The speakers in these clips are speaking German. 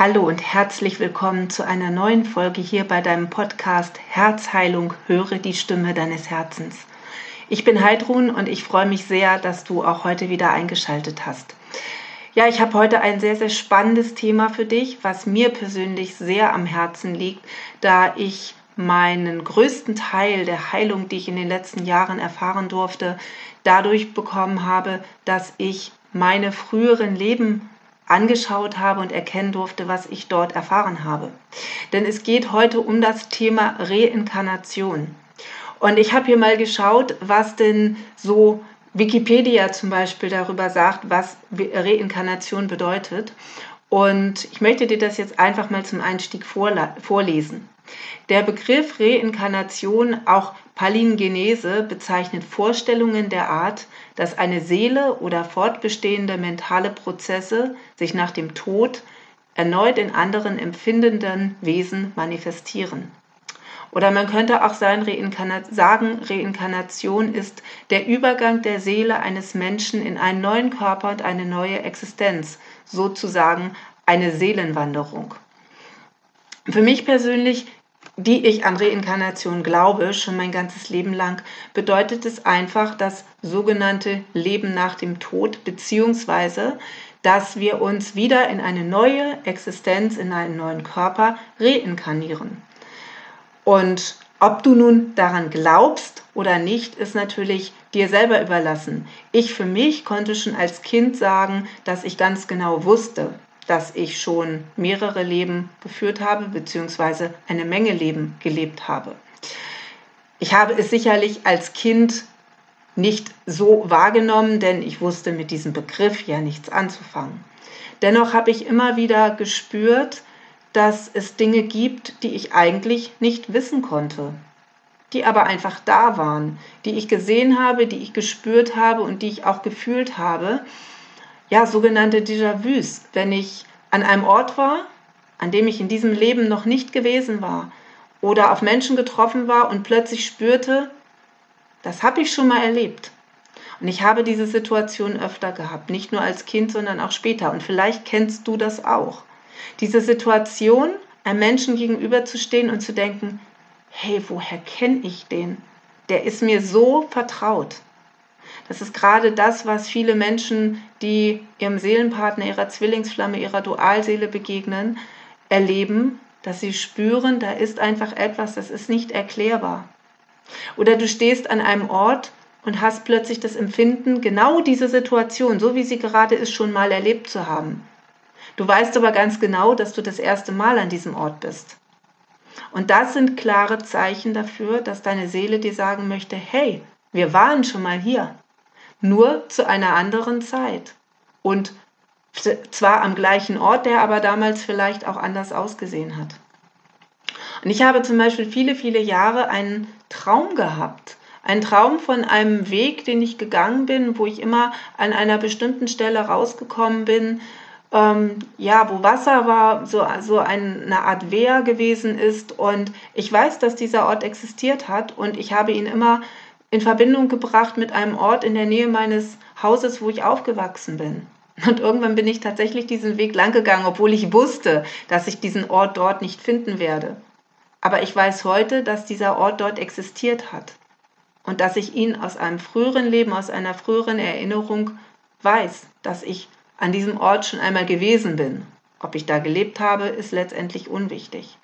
Hallo und herzlich willkommen zu einer neuen Folge hier bei deinem Podcast Herzheilung, höre die Stimme deines Herzens. Ich bin Heidrun und ich freue mich sehr, dass du auch heute wieder eingeschaltet hast. Ja, ich habe heute ein sehr, sehr spannendes Thema für dich, was mir persönlich sehr am Herzen liegt, da ich meinen größten Teil der Heilung, die ich in den letzten Jahren erfahren durfte, dadurch bekommen habe, dass ich meine früheren Leben angeschaut habe und erkennen durfte, was ich dort erfahren habe. Denn es geht heute um das Thema Reinkarnation. Und ich habe hier mal geschaut, was denn so Wikipedia zum Beispiel darüber sagt, was Reinkarnation bedeutet. Und ich möchte dir das jetzt einfach mal zum Einstieg vorlesen. Der Begriff Reinkarnation, auch Palingenese, bezeichnet Vorstellungen der Art, dass eine Seele oder fortbestehende mentale Prozesse sich nach dem Tod erneut in anderen empfindenden Wesen manifestieren. Oder man könnte auch sagen, Reinkarnation ist der Übergang der Seele eines Menschen in einen neuen Körper und eine neue Existenz, sozusagen eine Seelenwanderung. Für mich persönlich die ich an Reinkarnation glaube, schon mein ganzes Leben lang, bedeutet es einfach das sogenannte Leben nach dem Tod, beziehungsweise dass wir uns wieder in eine neue Existenz, in einen neuen Körper reinkarnieren. Und ob du nun daran glaubst oder nicht, ist natürlich dir selber überlassen. Ich für mich konnte schon als Kind sagen, dass ich ganz genau wusste, dass ich schon mehrere Leben geführt habe, beziehungsweise eine Menge Leben gelebt habe. Ich habe es sicherlich als Kind nicht so wahrgenommen, denn ich wusste mit diesem Begriff ja nichts anzufangen. Dennoch habe ich immer wieder gespürt, dass es Dinge gibt, die ich eigentlich nicht wissen konnte, die aber einfach da waren, die ich gesehen habe, die ich gespürt habe und die ich auch gefühlt habe ja, sogenannte Déjà-vus, wenn ich an einem Ort war, an dem ich in diesem Leben noch nicht gewesen war oder auf Menschen getroffen war und plötzlich spürte, das habe ich schon mal erlebt. Und ich habe diese Situation öfter gehabt, nicht nur als Kind, sondern auch später. Und vielleicht kennst du das auch. Diese Situation, einem Menschen gegenüberzustehen und zu denken, hey, woher kenne ich den? Der ist mir so vertraut. Das ist gerade das, was viele Menschen, die ihrem Seelenpartner, ihrer Zwillingsflamme, ihrer Dualseele begegnen, erleben, dass sie spüren, da ist einfach etwas, das ist nicht erklärbar. Oder du stehst an einem Ort und hast plötzlich das Empfinden, genau diese Situation, so wie sie gerade ist, schon mal erlebt zu haben. Du weißt aber ganz genau, dass du das erste Mal an diesem Ort bist. Und das sind klare Zeichen dafür, dass deine Seele dir sagen möchte, hey, wir waren schon mal hier nur zu einer anderen Zeit. Und zwar am gleichen Ort, der aber damals vielleicht auch anders ausgesehen hat. Und ich habe zum Beispiel viele, viele Jahre einen Traum gehabt. Ein Traum von einem Weg, den ich gegangen bin, wo ich immer an einer bestimmten Stelle rausgekommen bin, ähm, ja, wo Wasser war, so, so eine Art Wehr gewesen ist. Und ich weiß, dass dieser Ort existiert hat und ich habe ihn immer in Verbindung gebracht mit einem Ort in der Nähe meines Hauses, wo ich aufgewachsen bin. Und irgendwann bin ich tatsächlich diesen Weg lang gegangen, obwohl ich wusste, dass ich diesen Ort dort nicht finden werde. Aber ich weiß heute, dass dieser Ort dort existiert hat und dass ich ihn aus einem früheren Leben, aus einer früheren Erinnerung weiß, dass ich an diesem Ort schon einmal gewesen bin. Ob ich da gelebt habe, ist letztendlich unwichtig.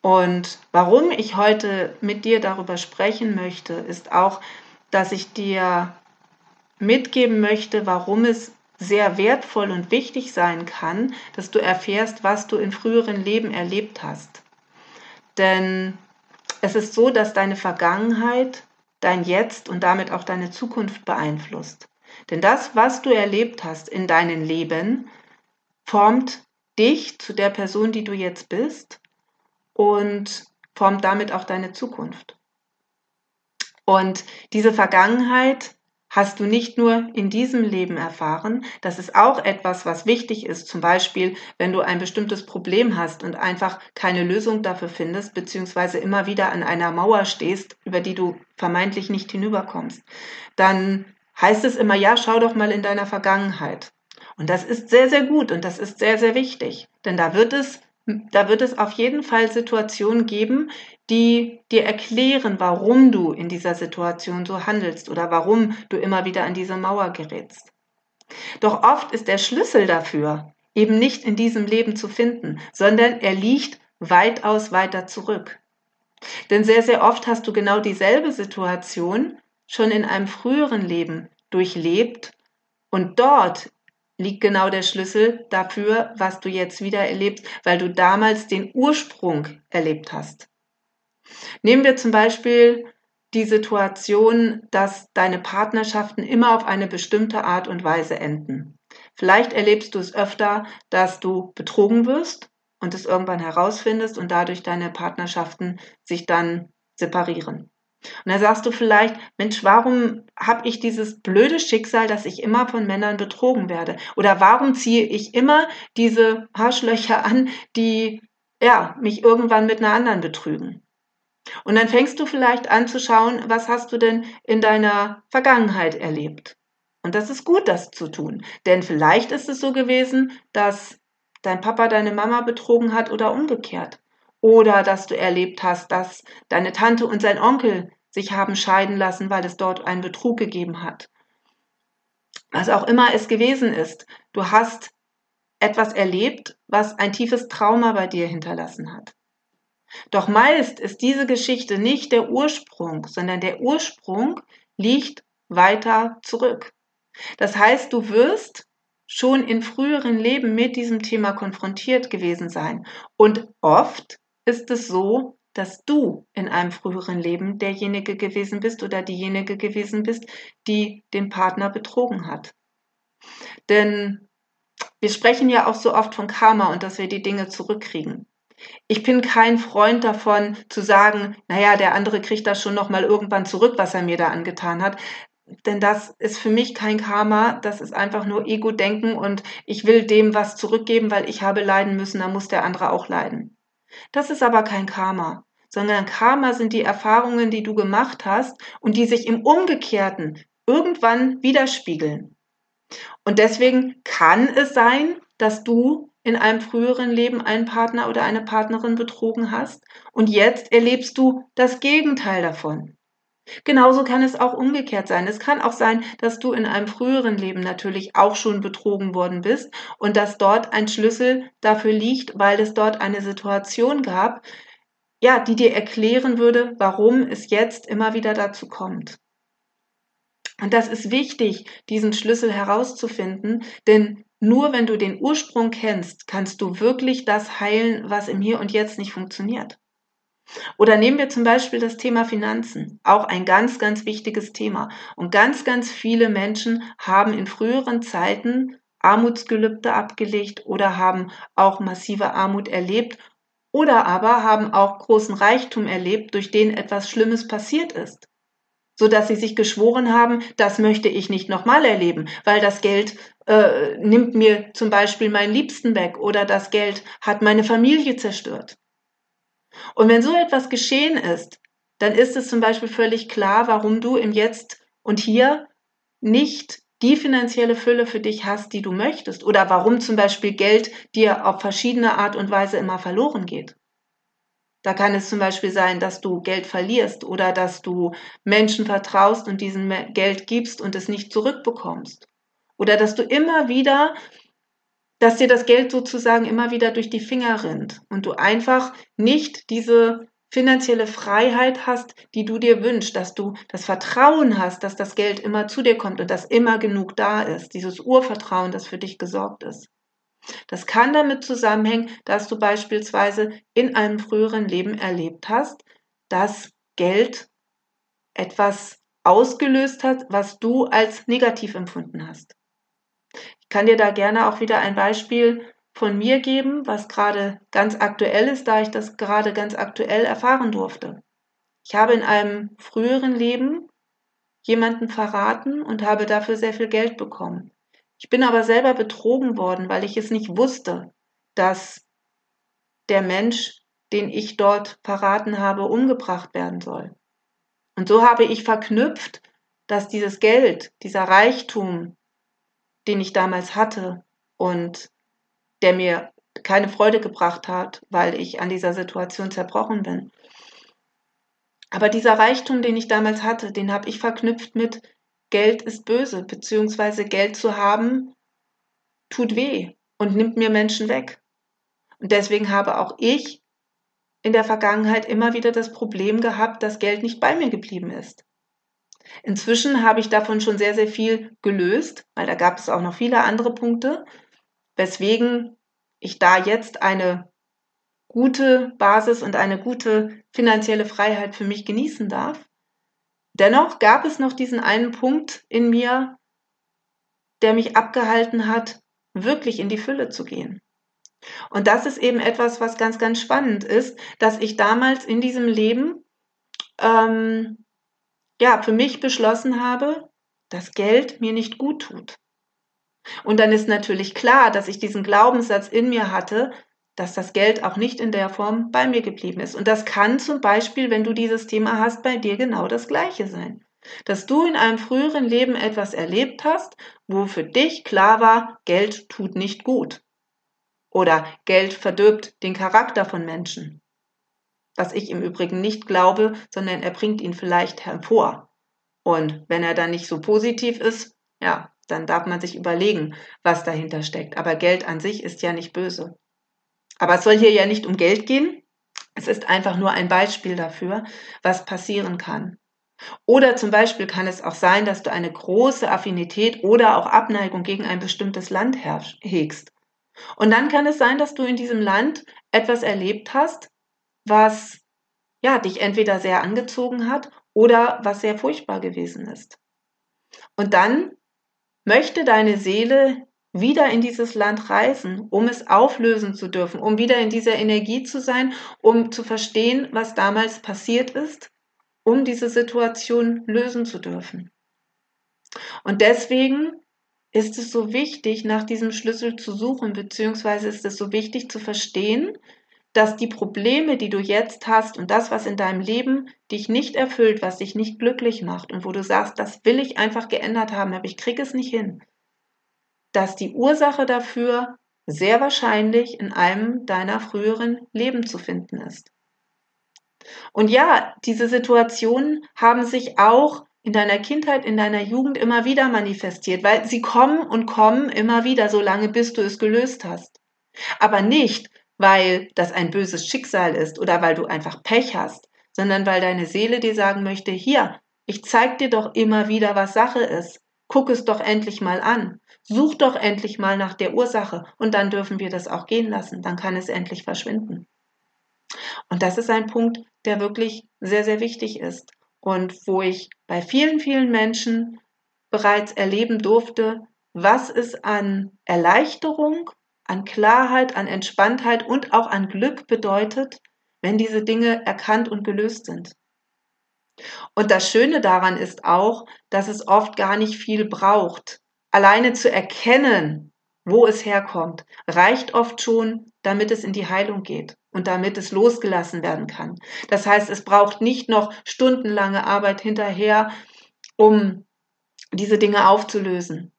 Und warum ich heute mit dir darüber sprechen möchte, ist auch, dass ich dir mitgeben möchte, warum es sehr wertvoll und wichtig sein kann, dass du erfährst, was du in früheren Leben erlebt hast. Denn es ist so, dass deine Vergangenheit dein Jetzt und damit auch deine Zukunft beeinflusst. Denn das, was du erlebt hast in deinem Leben, formt dich zu der Person, die du jetzt bist und formt damit auch deine Zukunft. Und diese Vergangenheit hast du nicht nur in diesem Leben erfahren, das ist auch etwas, was wichtig ist. Zum Beispiel, wenn du ein bestimmtes Problem hast und einfach keine Lösung dafür findest, beziehungsweise immer wieder an einer Mauer stehst, über die du vermeintlich nicht hinüberkommst, dann heißt es immer, ja, schau doch mal in deiner Vergangenheit. Und das ist sehr, sehr gut und das ist sehr, sehr wichtig. Denn da wird es, da wird es auf jeden Fall Situationen geben, die dir erklären, warum du in dieser Situation so handelst oder warum du immer wieder an diese Mauer gerätst. Doch oft ist der Schlüssel dafür eben nicht in diesem Leben zu finden, sondern er liegt weitaus weiter zurück. Denn sehr, sehr oft hast du genau dieselbe Situation schon in einem früheren Leben durchlebt und dort liegt genau der Schlüssel dafür, was du jetzt wieder erlebst, weil du damals den Ursprung erlebt hast. Nehmen wir zum Beispiel die Situation, dass deine Partnerschaften immer auf eine bestimmte Art und Weise enden. Vielleicht erlebst du es öfter, dass du betrogen wirst und es irgendwann herausfindest und dadurch deine Partnerschaften sich dann separieren. Und da sagst du vielleicht, Mensch, warum habe ich dieses blöde Schicksal, dass ich immer von Männern betrogen werde? Oder warum ziehe ich immer diese Arschlöcher an, die ja, mich irgendwann mit einer anderen betrügen? Und dann fängst du vielleicht an zu schauen, was hast du denn in deiner Vergangenheit erlebt? Und das ist gut, das zu tun. Denn vielleicht ist es so gewesen, dass dein Papa deine Mama betrogen hat oder umgekehrt. Oder dass du erlebt hast, dass deine Tante und sein Onkel sich haben scheiden lassen, weil es dort einen Betrug gegeben hat. Was auch immer es gewesen ist, du hast etwas erlebt, was ein tiefes Trauma bei dir hinterlassen hat. Doch meist ist diese Geschichte nicht der Ursprung, sondern der Ursprung liegt weiter zurück. Das heißt, du wirst schon in früheren Leben mit diesem Thema konfrontiert gewesen sein. Und oft ist es so, dass du in einem früheren Leben derjenige gewesen bist oder diejenige gewesen bist, die den Partner betrogen hat. Denn wir sprechen ja auch so oft von Karma und dass wir die Dinge zurückkriegen. Ich bin kein Freund davon zu sagen, naja, der andere kriegt das schon noch mal irgendwann zurück, was er mir da angetan hat. Denn das ist für mich kein Karma, das ist einfach nur Ego-Denken und ich will dem was zurückgeben, weil ich habe leiden müssen, dann muss der andere auch leiden. Das ist aber kein Karma, sondern Karma sind die Erfahrungen, die du gemacht hast und die sich im Umgekehrten irgendwann widerspiegeln. Und deswegen kann es sein, dass du in einem früheren Leben einen Partner oder eine Partnerin betrogen hast und jetzt erlebst du das Gegenteil davon. Genauso kann es auch umgekehrt sein. Es kann auch sein, dass du in einem früheren Leben natürlich auch schon betrogen worden bist und dass dort ein Schlüssel dafür liegt, weil es dort eine Situation gab, ja, die dir erklären würde, warum es jetzt immer wieder dazu kommt. Und das ist wichtig, diesen Schlüssel herauszufinden, denn nur wenn du den Ursprung kennst, kannst du wirklich das heilen, was im Hier und Jetzt nicht funktioniert. Oder nehmen wir zum Beispiel das Thema Finanzen, auch ein ganz, ganz wichtiges Thema. Und ganz, ganz viele Menschen haben in früheren Zeiten Armutsgelübde abgelegt oder haben auch massive Armut erlebt oder aber haben auch großen Reichtum erlebt, durch den etwas Schlimmes passiert ist so dass sie sich geschworen haben, das möchte ich nicht nochmal erleben, weil das Geld äh, nimmt mir zum Beispiel meinen Liebsten weg oder das Geld hat meine Familie zerstört. Und wenn so etwas geschehen ist, dann ist es zum Beispiel völlig klar, warum du im Jetzt und Hier nicht die finanzielle Fülle für dich hast, die du möchtest oder warum zum Beispiel Geld dir auf verschiedene Art und Weise immer verloren geht. Da kann es zum Beispiel sein, dass du Geld verlierst oder dass du Menschen vertraust und diesen Geld gibst und es nicht zurückbekommst. Oder dass du immer wieder, dass dir das Geld sozusagen immer wieder durch die Finger rinnt und du einfach nicht diese finanzielle Freiheit hast, die du dir wünschst, dass du das Vertrauen hast, dass das Geld immer zu dir kommt und dass immer genug da ist, dieses Urvertrauen, das für dich gesorgt ist. Das kann damit zusammenhängen, dass du beispielsweise in einem früheren Leben erlebt hast, dass Geld etwas ausgelöst hat, was du als negativ empfunden hast. Ich kann dir da gerne auch wieder ein Beispiel von mir geben, was gerade ganz aktuell ist, da ich das gerade ganz aktuell erfahren durfte. Ich habe in einem früheren Leben jemanden verraten und habe dafür sehr viel Geld bekommen. Ich bin aber selber betrogen worden, weil ich es nicht wusste, dass der Mensch, den ich dort verraten habe, umgebracht werden soll. Und so habe ich verknüpft, dass dieses Geld, dieser Reichtum, den ich damals hatte, und der mir keine Freude gebracht hat, weil ich an dieser Situation zerbrochen bin. Aber dieser Reichtum, den ich damals hatte, den habe ich verknüpft mit Geld ist böse, beziehungsweise Geld zu haben tut weh und nimmt mir Menschen weg. Und deswegen habe auch ich in der Vergangenheit immer wieder das Problem gehabt, dass Geld nicht bei mir geblieben ist. Inzwischen habe ich davon schon sehr, sehr viel gelöst, weil da gab es auch noch viele andere Punkte, weswegen ich da jetzt eine gute Basis und eine gute finanzielle Freiheit für mich genießen darf. Dennoch gab es noch diesen einen Punkt in mir, der mich abgehalten hat, wirklich in die Fülle zu gehen. Und das ist eben etwas, was ganz, ganz spannend ist, dass ich damals in diesem Leben ähm, ja für mich beschlossen habe, dass Geld mir nicht gut tut. Und dann ist natürlich klar, dass ich diesen Glaubenssatz in mir hatte, dass das Geld auch nicht in der Form bei mir geblieben ist. Und das kann zum Beispiel, wenn du dieses Thema hast, bei dir genau das Gleiche sein. Dass du in einem früheren Leben etwas erlebt hast, wo für dich klar war, Geld tut nicht gut. Oder Geld verdirbt den Charakter von Menschen. Was ich im Übrigen nicht glaube, sondern er bringt ihn vielleicht hervor. Und wenn er dann nicht so positiv ist, ja, dann darf man sich überlegen, was dahinter steckt. Aber Geld an sich ist ja nicht böse. Aber es soll hier ja nicht um Geld gehen. Es ist einfach nur ein Beispiel dafür, was passieren kann. Oder zum Beispiel kann es auch sein, dass du eine große Affinität oder auch Abneigung gegen ein bestimmtes Land hegst. Und dann kann es sein, dass du in diesem Land etwas erlebt hast, was ja dich entweder sehr angezogen hat oder was sehr furchtbar gewesen ist. Und dann möchte deine Seele wieder in dieses Land reisen, um es auflösen zu dürfen, um wieder in dieser Energie zu sein, um zu verstehen, was damals passiert ist, um diese Situation lösen zu dürfen. Und deswegen ist es so wichtig, nach diesem Schlüssel zu suchen, beziehungsweise ist es so wichtig zu verstehen, dass die Probleme, die du jetzt hast und das, was in deinem Leben dich nicht erfüllt, was dich nicht glücklich macht und wo du sagst, das will ich einfach geändert haben, aber ich kriege es nicht hin, dass die Ursache dafür sehr wahrscheinlich in einem deiner früheren Leben zu finden ist. Und ja, diese Situationen haben sich auch in deiner Kindheit, in deiner Jugend immer wieder manifestiert, weil sie kommen und kommen immer wieder, solange bis du es gelöst hast. Aber nicht, weil das ein böses Schicksal ist oder weil du einfach Pech hast, sondern weil deine Seele dir sagen möchte, hier, ich zeig dir doch immer wieder, was Sache ist. Guck es doch endlich mal an. Such doch endlich mal nach der Ursache und dann dürfen wir das auch gehen lassen. Dann kann es endlich verschwinden. Und das ist ein Punkt, der wirklich sehr, sehr wichtig ist und wo ich bei vielen, vielen Menschen bereits erleben durfte, was es an Erleichterung an Klarheit, an Entspanntheit und auch an Glück bedeutet, wenn diese Dinge erkannt und gelöst sind. Und das Schöne daran ist auch, dass es oft gar nicht viel braucht. Alleine zu erkennen, wo es herkommt, reicht oft schon, damit es in die Heilung geht und damit es losgelassen werden kann. Das heißt, es braucht nicht noch stundenlange Arbeit hinterher, um diese Dinge aufzulösen.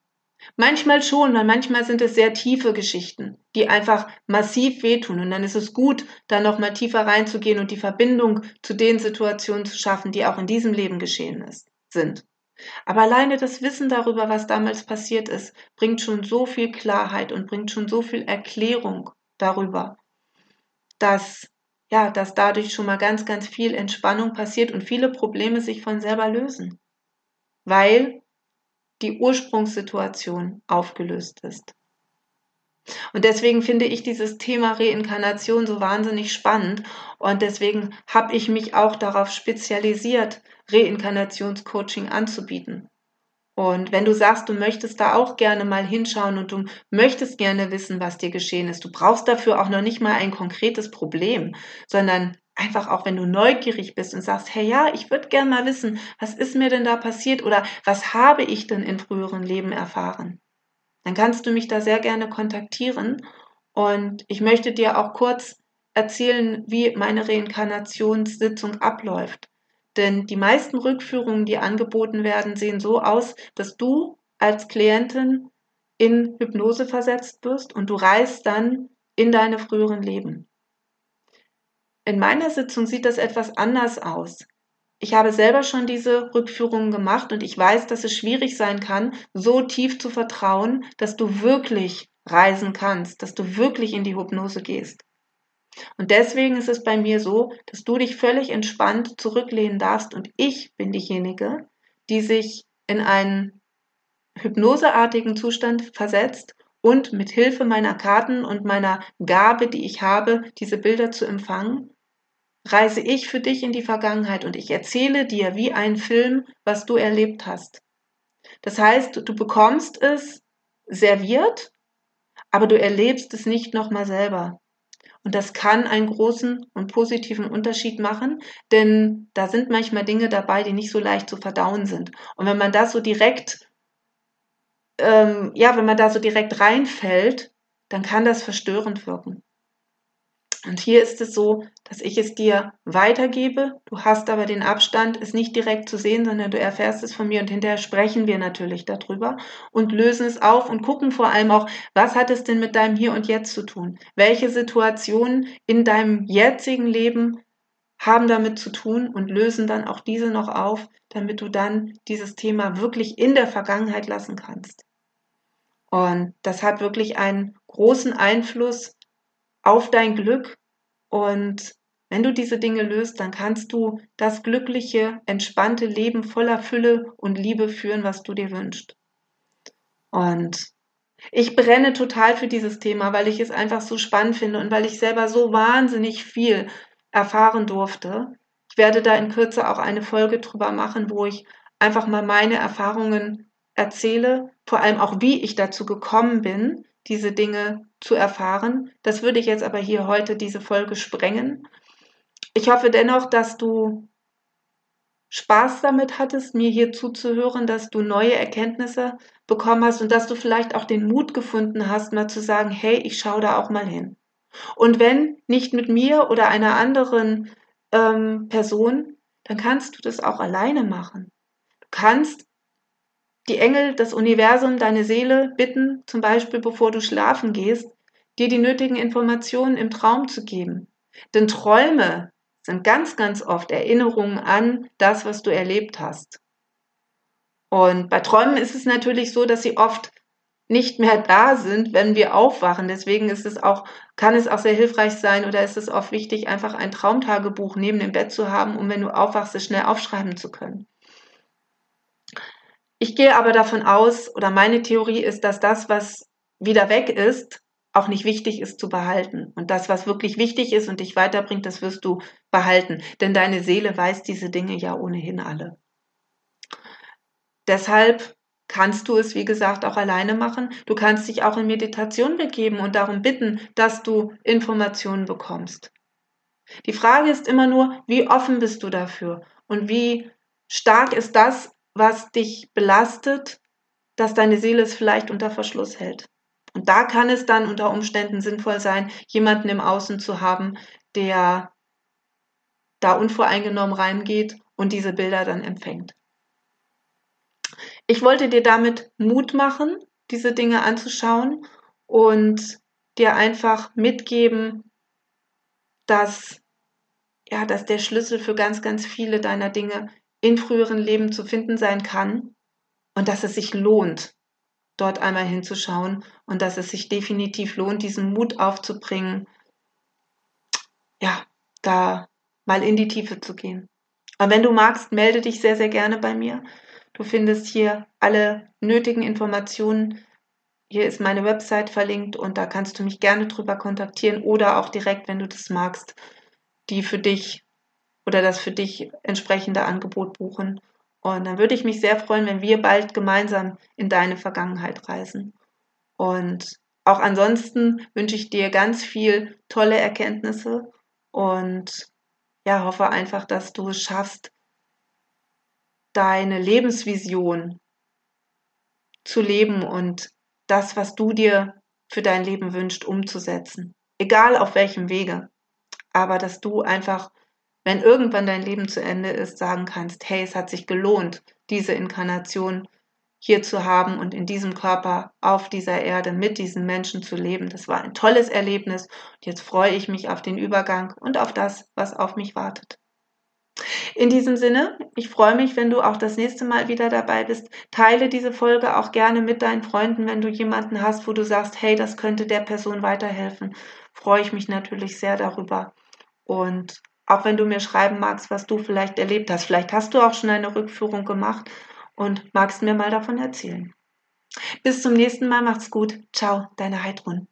Manchmal schon, weil manchmal sind es sehr tiefe Geschichten, die einfach massiv wehtun. Und dann ist es gut, da nochmal tiefer reinzugehen und die Verbindung zu den Situationen zu schaffen, die auch in diesem Leben geschehen ist, sind. Aber alleine das Wissen darüber, was damals passiert ist, bringt schon so viel Klarheit und bringt schon so viel Erklärung darüber, dass ja, dass dadurch schon mal ganz, ganz viel Entspannung passiert und viele Probleme sich von selber lösen. Weil die Ursprungssituation aufgelöst ist. Und deswegen finde ich dieses Thema Reinkarnation so wahnsinnig spannend und deswegen habe ich mich auch darauf spezialisiert, Reinkarnationscoaching anzubieten. Und wenn du sagst, du möchtest da auch gerne mal hinschauen und du möchtest gerne wissen, was dir geschehen ist, du brauchst dafür auch noch nicht mal ein konkretes Problem, sondern einfach auch, wenn du neugierig bist und sagst, hey ja, ich würde gerne mal wissen, was ist mir denn da passiert oder was habe ich denn in früheren Leben erfahren, dann kannst du mich da sehr gerne kontaktieren und ich möchte dir auch kurz erzählen, wie meine Reinkarnationssitzung abläuft. Denn die meisten Rückführungen, die angeboten werden, sehen so aus, dass du als Klientin in Hypnose versetzt wirst und du reist dann in deine früheren Leben. In meiner Sitzung sieht das etwas anders aus. Ich habe selber schon diese Rückführungen gemacht und ich weiß, dass es schwierig sein kann, so tief zu vertrauen, dass du wirklich reisen kannst, dass du wirklich in die Hypnose gehst. Und deswegen ist es bei mir so, dass du dich völlig entspannt zurücklehnen darfst und ich bin diejenige, die sich in einen hypnoseartigen Zustand versetzt und mit Hilfe meiner Karten und meiner Gabe, die ich habe, diese Bilder zu empfangen, reise ich für dich in die Vergangenheit und ich erzähle dir wie ein Film, was du erlebt hast. Das heißt, du bekommst es serviert, aber du erlebst es nicht nochmal selber. Und das kann einen großen und positiven Unterschied machen, denn da sind manchmal Dinge dabei, die nicht so leicht zu verdauen sind. Und wenn man das so direkt, ähm, ja, wenn man da so direkt reinfällt, dann kann das verstörend wirken. Und hier ist es so, dass ich es dir weitergebe. Du hast aber den Abstand, es nicht direkt zu sehen, sondern du erfährst es von mir und hinterher sprechen wir natürlich darüber und lösen es auf und gucken vor allem auch, was hat es denn mit deinem Hier und Jetzt zu tun? Welche Situationen in deinem jetzigen Leben haben damit zu tun und lösen dann auch diese noch auf, damit du dann dieses Thema wirklich in der Vergangenheit lassen kannst. Und das hat wirklich einen großen Einfluss auf dein Glück. Und wenn du diese Dinge löst, dann kannst du das glückliche, entspannte Leben voller Fülle und Liebe führen, was du dir wünschst. Und ich brenne total für dieses Thema, weil ich es einfach so spannend finde und weil ich selber so wahnsinnig viel erfahren durfte. Ich werde da in Kürze auch eine Folge drüber machen, wo ich einfach mal meine Erfahrungen erzähle, vor allem auch wie ich dazu gekommen bin, diese Dinge zu erfahren. Das würde ich jetzt aber hier heute diese Folge sprengen. Ich hoffe dennoch, dass du Spaß damit hattest, mir hier zuzuhören, dass du neue Erkenntnisse bekommen hast und dass du vielleicht auch den Mut gefunden hast, mal zu sagen, hey, ich schaue da auch mal hin. Und wenn nicht mit mir oder einer anderen ähm, Person, dann kannst du das auch alleine machen. Du kannst die Engel, das Universum, deine Seele bitten, zum Beispiel bevor du schlafen gehst, dir die nötigen Informationen im Traum zu geben. Denn Träume sind ganz, ganz oft Erinnerungen an das, was du erlebt hast. Und bei Träumen ist es natürlich so, dass sie oft nicht mehr da sind, wenn wir aufwachen. Deswegen ist es auch, kann es auch sehr hilfreich sein oder ist es oft wichtig, einfach ein Traumtagebuch neben dem Bett zu haben, um wenn du aufwachst, es schnell aufschreiben zu können. Ich gehe aber davon aus, oder meine Theorie ist, dass das, was wieder weg ist, auch nicht wichtig ist zu behalten. Und das, was wirklich wichtig ist und dich weiterbringt, das wirst du behalten. Denn deine Seele weiß diese Dinge ja ohnehin alle. Deshalb kannst du es, wie gesagt, auch alleine machen. Du kannst dich auch in Meditation begeben und darum bitten, dass du Informationen bekommst. Die Frage ist immer nur, wie offen bist du dafür und wie stark ist das, was dich belastet, dass deine Seele es vielleicht unter Verschluss hält. Und da kann es dann unter Umständen sinnvoll sein, jemanden im Außen zu haben, der da unvoreingenommen reingeht und diese Bilder dann empfängt. Ich wollte dir damit Mut machen, diese Dinge anzuschauen und dir einfach mitgeben, dass ja, dass der Schlüssel für ganz, ganz viele deiner Dinge in früheren Leben zu finden sein kann und dass es sich lohnt, dort einmal hinzuschauen und dass es sich definitiv lohnt, diesen Mut aufzubringen, ja, da mal in die Tiefe zu gehen. Und wenn du magst, melde dich sehr, sehr gerne bei mir. Du findest hier alle nötigen Informationen. Hier ist meine Website verlinkt und da kannst du mich gerne drüber kontaktieren oder auch direkt, wenn du das magst, die für dich oder das für dich entsprechende Angebot buchen. Und dann würde ich mich sehr freuen, wenn wir bald gemeinsam in deine Vergangenheit reisen. Und auch ansonsten wünsche ich dir ganz viel tolle Erkenntnisse und ja, hoffe einfach, dass du es schaffst, deine Lebensvision zu leben und das, was du dir für dein Leben wünschst, umzusetzen. Egal auf welchem Wege. Aber dass du einfach wenn irgendwann dein Leben zu Ende ist, sagen kannst, hey, es hat sich gelohnt, diese Inkarnation hier zu haben und in diesem Körper auf dieser Erde mit diesen Menschen zu leben. Das war ein tolles Erlebnis. Und jetzt freue ich mich auf den Übergang und auf das, was auf mich wartet. In diesem Sinne, ich freue mich, wenn du auch das nächste Mal wieder dabei bist. Teile diese Folge auch gerne mit deinen Freunden, wenn du jemanden hast, wo du sagst, hey, das könnte der Person weiterhelfen. Freue ich mich natürlich sehr darüber. Und auch wenn du mir schreiben magst, was du vielleicht erlebt hast. Vielleicht hast du auch schon eine Rückführung gemacht und magst mir mal davon erzählen. Bis zum nächsten Mal, macht's gut. Ciao, deine Heidrun.